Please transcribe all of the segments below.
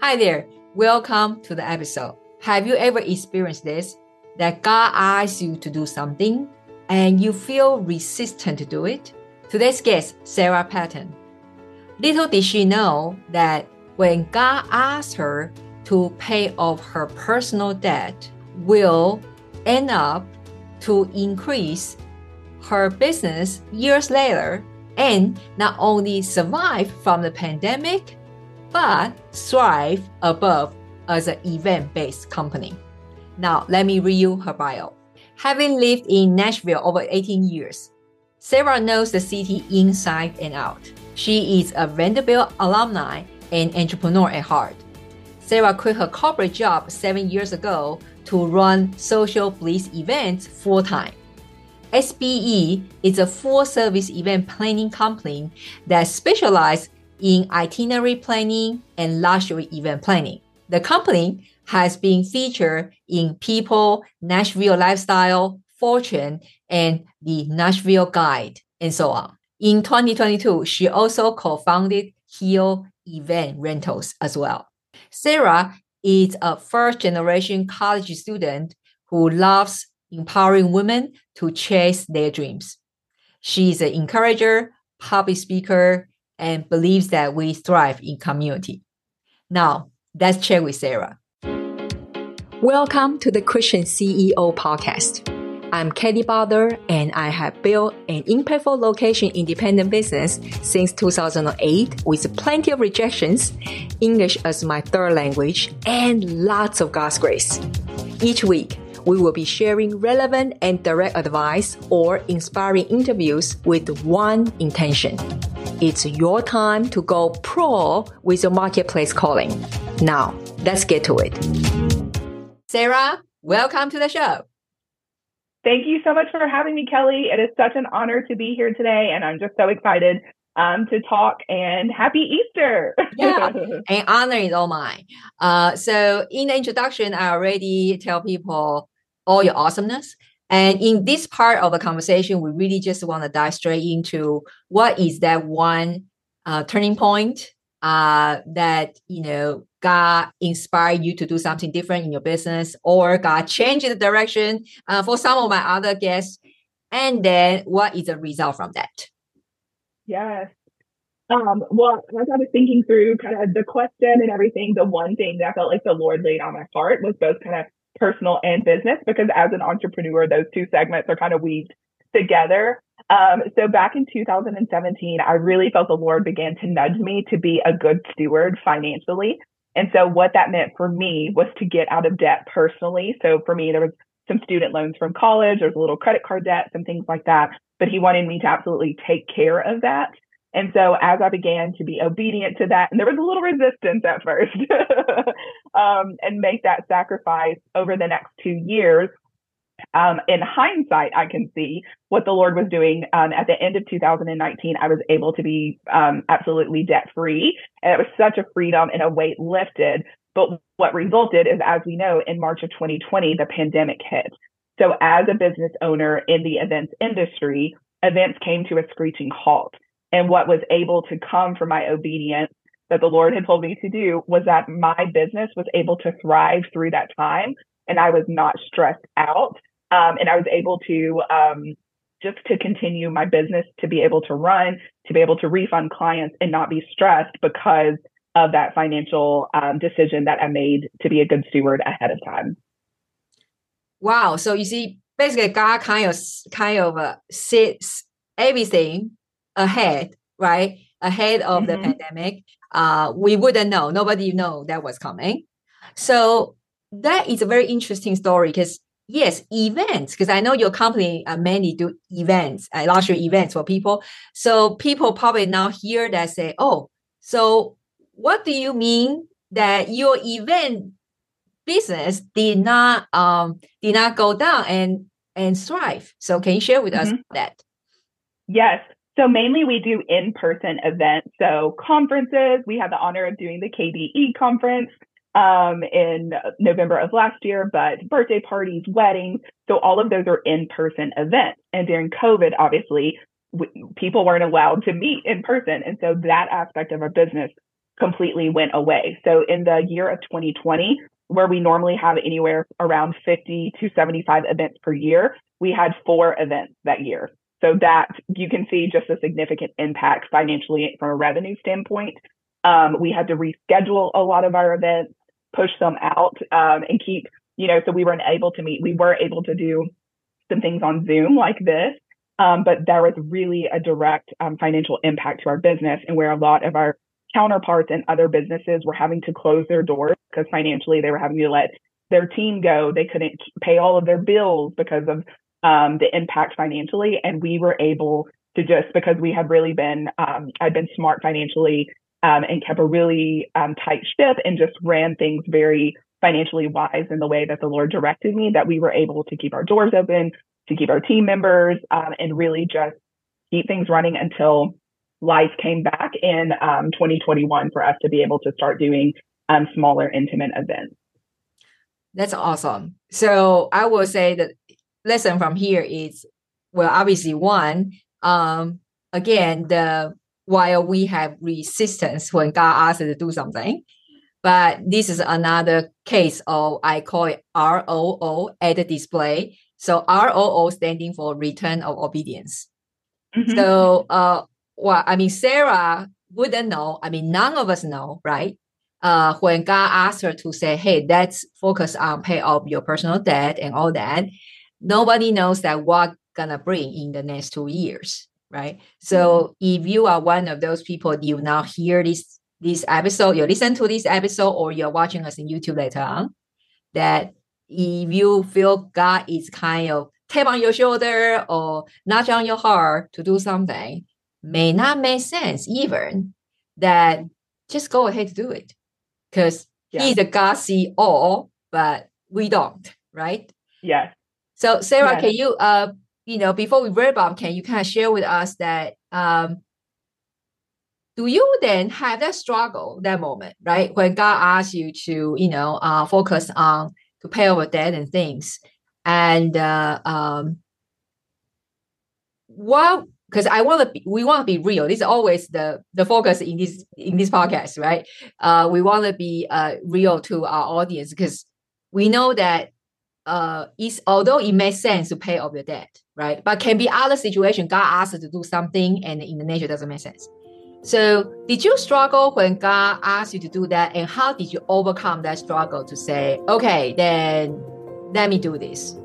Hi there. Welcome to the episode. Have you ever experienced this? That God asks you to do something and you feel resistant to do it? Today's guest, Sarah Patton. Little did she know that when God asked her to pay off her personal debt, will end up to increase her business years later and not only survive from the pandemic, but thrive above as an event based company. Now, let me read you her bio. Having lived in Nashville over 18 years, Sarah knows the city inside and out. She is a Vanderbilt alumni and entrepreneur at heart. Sarah quit her corporate job seven years ago to run social bliss events full time. SBE is a full service event planning company that specializes in itinerary planning and luxury event planning. The company has been featured in People, Nashville Lifestyle, Fortune, and the Nashville Guide, and so on. In 2022, she also co-founded Hill Event Rentals as well. Sarah is a first generation college student who loves empowering women to chase their dreams. She is an encourager, public speaker, and believes that we thrive in community. Now, let's check with Sarah. Welcome to the Christian CEO podcast. I'm Kelly Butler, and I have built an impactful location independent business since 2008 with plenty of rejections, English as my third language, and lots of God's grace. Each week, we will be sharing relevant and direct advice or inspiring interviews with one intention. It's your time to go pro with your marketplace calling. Now, let's get to it. Sarah, welcome to the show. Thank you so much for having me, Kelly. It is such an honor to be here today, and I'm just so excited um, to talk. And happy Easter! yeah, and honor is all mine. Uh, so, in the introduction, I already tell people all your awesomeness. And in this part of the conversation, we really just want to dive straight into what is that one uh, turning point uh, that you know God inspired you to do something different in your business, or God changed the direction uh, for some of my other guests, and then what is the result from that? Yes. Um, well, as I was thinking through kind of the question and everything, the one thing that I felt like the Lord laid on my heart was both kind of personal and business, because as an entrepreneur, those two segments are kind of weaved together. Um, so back in 2017, I really felt the Lord began to nudge me to be a good steward financially. And so what that meant for me was to get out of debt personally. So for me, there was some student loans from college, there's a little credit card debt, some things like that. But he wanted me to absolutely take care of that. And so as I began to be obedient to that, and there was a little resistance at first, um, and make that sacrifice over the next two years, um, in hindsight, I can see what the Lord was doing. Um, at the end of 2019, I was able to be um, absolutely debt free. And it was such a freedom and a weight lifted. But what resulted is, as we know, in March of 2020, the pandemic hit. So, as a business owner in the events industry, events came to a screeching halt. And what was able to come from my obedience that the Lord had told me to do was that my business was able to thrive through that time and I was not stressed out. Um, and I was able to um, just to continue my business, to be able to run, to be able to refund clients and not be stressed because of that financial um, decision that I made to be a good steward ahead of time. Wow! So you see, basically, God kind of kind of uh, sits everything ahead, right? Ahead of mm-hmm. the pandemic. Uh, we wouldn't know. Nobody know that was coming. So that is a very interesting story because yes, events, because I know your company uh, mainly do events, uh, luxury events for people. So people probably now hear that say, oh, so what do you mean that your event business did not um did not go down and and thrive? So can you share with mm-hmm. us that? Yes. So mainly we do in-person events. So conferences, we have the honor of doing the KDE conference um, in November of last year, but birthday parties, weddings. So all of those are in-person events. And during COVID, obviously, w- people weren't allowed to meet in person. And so that aspect of our business completely went away. So in the year of 2020, where we normally have anywhere around 50 to 75 events per year, we had four events that year. So that you can see just a significant impact financially from a revenue standpoint. Um, we had to reschedule a lot of our events, push them out, um, and keep, you know, so we weren't able to meet. We were able to do some things on Zoom like this, um, but there was really a direct um, financial impact to our business and where a lot of our counterparts and other businesses were having to close their doors because financially they were having to let their team go. They couldn't pay all of their bills because of um, the impact financially. And we were able to just because we had really been, um, I'd been smart financially um, and kept a really um, tight ship and just ran things very financially wise in the way that the Lord directed me, that we were able to keep our doors open, to keep our team members, um, and really just keep things running until life came back in um, 2021 for us to be able to start doing smaller, intimate events. That's awesome. So I will say that lesson from here is well, obviously one, um, again, the while we have resistance when God asks us to do something, but this is another case of I call it ROO at the display. So ROO standing for return of obedience. Mm-hmm. So uh well, I mean Sarah wouldn't know. I mean none of us know, right? Uh, when God asked her to say, "Hey, let's focus on pay off your personal debt and all that," nobody knows that what gonna bring in the next two years, right? So mm-hmm. if you are one of those people, you now hear this this episode, you listen to this episode, or you're watching us in YouTube later on, that if you feel God is kind of tap on your shoulder or nudge on your heart to do something, may not make sense even that just go ahead to do it because yeah. he's a God see all, but we don't, right? Yes. So Sarah, can you uh you know before we wrap up, can you kind of share with us that um do you then have that struggle that moment right when God asks you to you know uh focus on to pay over debt and things and uh um what because I want to be, we want to be real. This is always the the focus in this in this podcast, right? Uh, we want to be uh, real to our audience because we know that uh, is although it makes sense to pay off your debt, right? But can be other situation. God asks us to do something, and in the nature doesn't make sense. So, did you struggle when God asked you to do that, and how did you overcome that struggle to say, okay, then let me do this?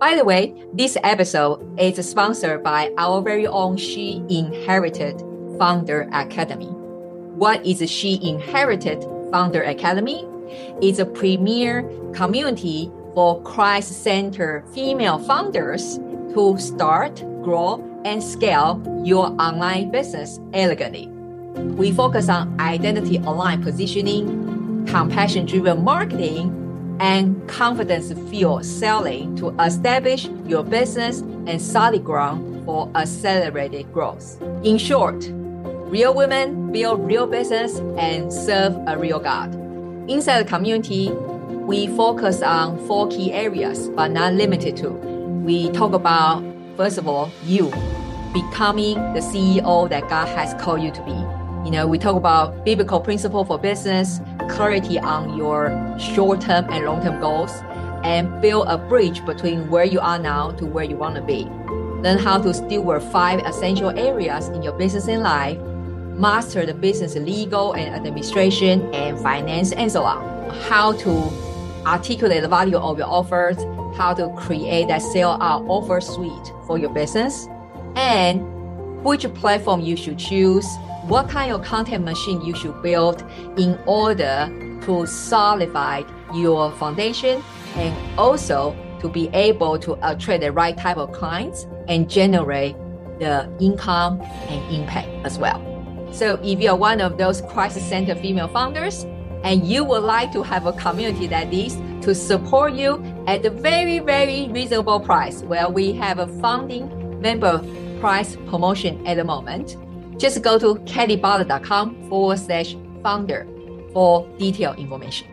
By the way, this episode is sponsored by our very own She Inherited Founder Academy. What is She Inherited Founder Academy? It's a premier community for Christ centered female founders to start, grow, and scale your online business elegantly. We focus on identity aligned positioning, compassion driven marketing, and confidence fueled selling to establish your business and solid ground for accelerated growth. In short, real women build real business and serve a real God. Inside the community, we focus on four key areas, but not limited to. We talk about, first of all, you becoming the CEO that God has called you to be. You know, we talk about biblical principle for business, clarity on your short-term and long-term goals, and build a bridge between where you are now to where you want to be. Learn how to steward five essential areas in your business and life, master the business legal and administration and finance and so on. How to articulate the value of your offers, how to create that sell out offer suite for your business, and which platform you should choose, what kind of content machine you should build in order to solidify your foundation and also to be able to attract the right type of clients and generate the income and impact as well. So if you're one of those Christ centered female founders, and you would like to have a community that is to support you at a very, very reasonable price, well, we have a founding member price promotion at the moment. Just go to kellybutler.com forward slash founder for detailed information.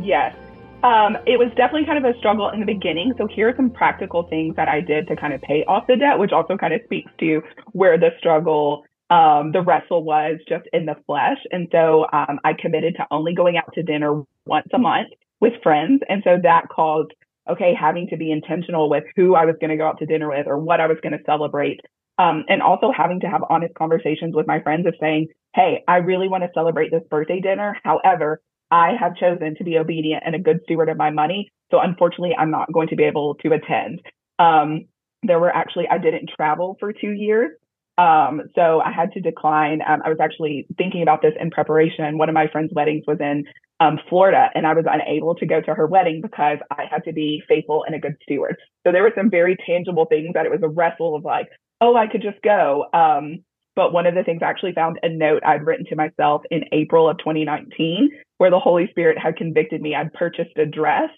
Yes. Um, it was definitely kind of a struggle in the beginning. So here are some practical things that I did to kind of pay off the debt, which also kind of speaks to where the struggle Um, the wrestle was just in the flesh. And so um, I committed to only going out to dinner once a month with friends. And so that caused, okay, having to be intentional with who I was going to go out to dinner with or what I was going to celebrate. Um, and also having to have honest conversations with my friends of saying, hey, I really want to celebrate this birthday dinner. However, I have chosen to be obedient and a good steward of my money. So unfortunately, I'm not going to be able to attend. Um, there were actually, I didn't travel for two years. Um, so I had to decline. Um, I was actually thinking about this in preparation. One of my friend's weddings was in um, Florida, and I was unable to go to her wedding because I had to be faithful and a good steward. So there were some very tangible things that it was a wrestle of like, oh, I could just go. Um, but one of the things I actually found a note I'd written to myself in April of 2019, where the Holy Spirit had convicted me. I'd purchased a dress,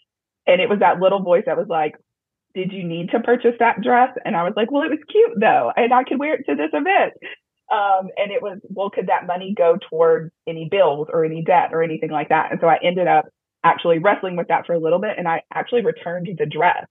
and it was that little voice that was like, did you need to purchase that dress? And I was like, well, it was cute though, and I could wear it to this event. Um, and it was, well, could that money go towards any bills or any debt or anything like that? And so I ended up actually wrestling with that for a little bit, and I actually returned the dress.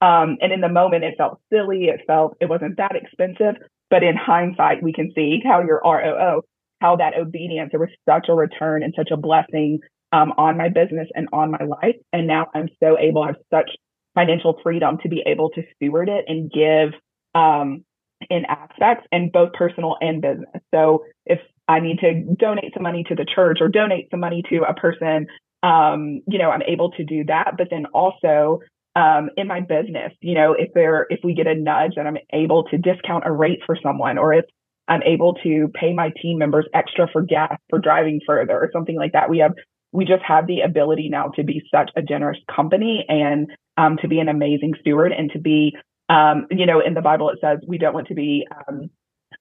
Um, and in the moment, it felt silly. It felt it wasn't that expensive. But in hindsight, we can see how your ROO, how that obedience, there was such a return and such a blessing um, on my business and on my life. And now I'm so able, I have such financial freedom to be able to steward it and give um, in aspects and both personal and business. So if I need to donate some money to the church or donate some money to a person, um, you know, I'm able to do that. But then also um, in my business, you know, if there, if we get a nudge and I'm able to discount a rate for someone, or if I'm able to pay my team members extra for gas for driving further or something like that, we have, we just have the ability now to be such a generous company and um, to be an amazing steward and to be, um, you know, in the Bible it says we don't want to be, um,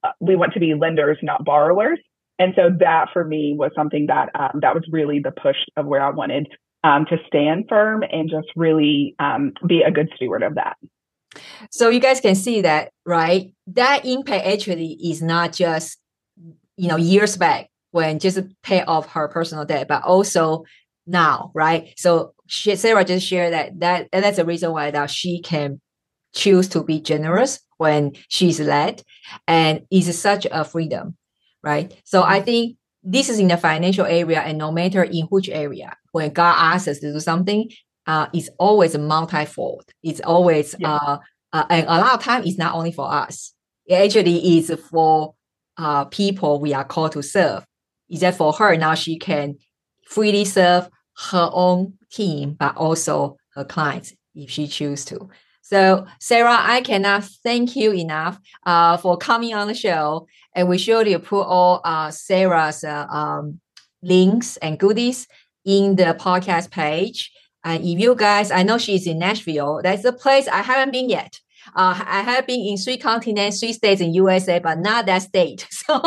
uh, we want to be lenders, not borrowers. And so that for me was something that um, that was really the push of where I wanted um, to stand firm and just really um, be a good steward of that. So you guys can see that, right? That impact actually is not just, you know, years back when just pay off her personal debt, but also now, right? So she, Sarah just shared that that and that's the reason why that she can choose to be generous when she's led, and is such a freedom, right? So I mm-hmm. think this is in the financial area, and no matter in which area, when God asks us to do something, uh, it's always a multi-fold. It's always yeah. uh, uh, and a lot of time it's not only for us. It actually is for uh, people we are called to serve. Is that for her now she can freely serve her own team, but also her clients if she choose to. So, Sarah, I cannot thank you enough uh, for coming on the show. And we surely put all uh, Sarah's uh, um, links and goodies in the podcast page. And if you guys, I know she's in Nashville. That's a place I haven't been yet. Uh, I have been in three continents, three states in USA, but not that state. So,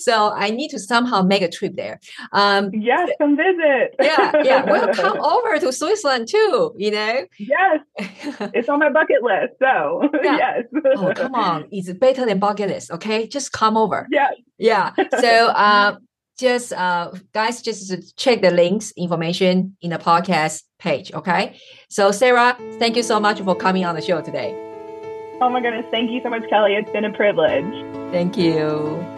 so I need to somehow make a trip there. Um, yes, come visit. yeah, yeah. Well, come over to Switzerland too. You know. Yes, it's on my bucket list. So yeah. yes. oh, come on! It's better than bucket list. Okay, just come over. Yeah. Yeah. So, uh, just uh, guys, just check the links information in the podcast page. Okay. So, Sarah, thank you so much for coming on the show today. Oh my goodness. Thank you so much, Kelly. It's been a privilege. Thank you.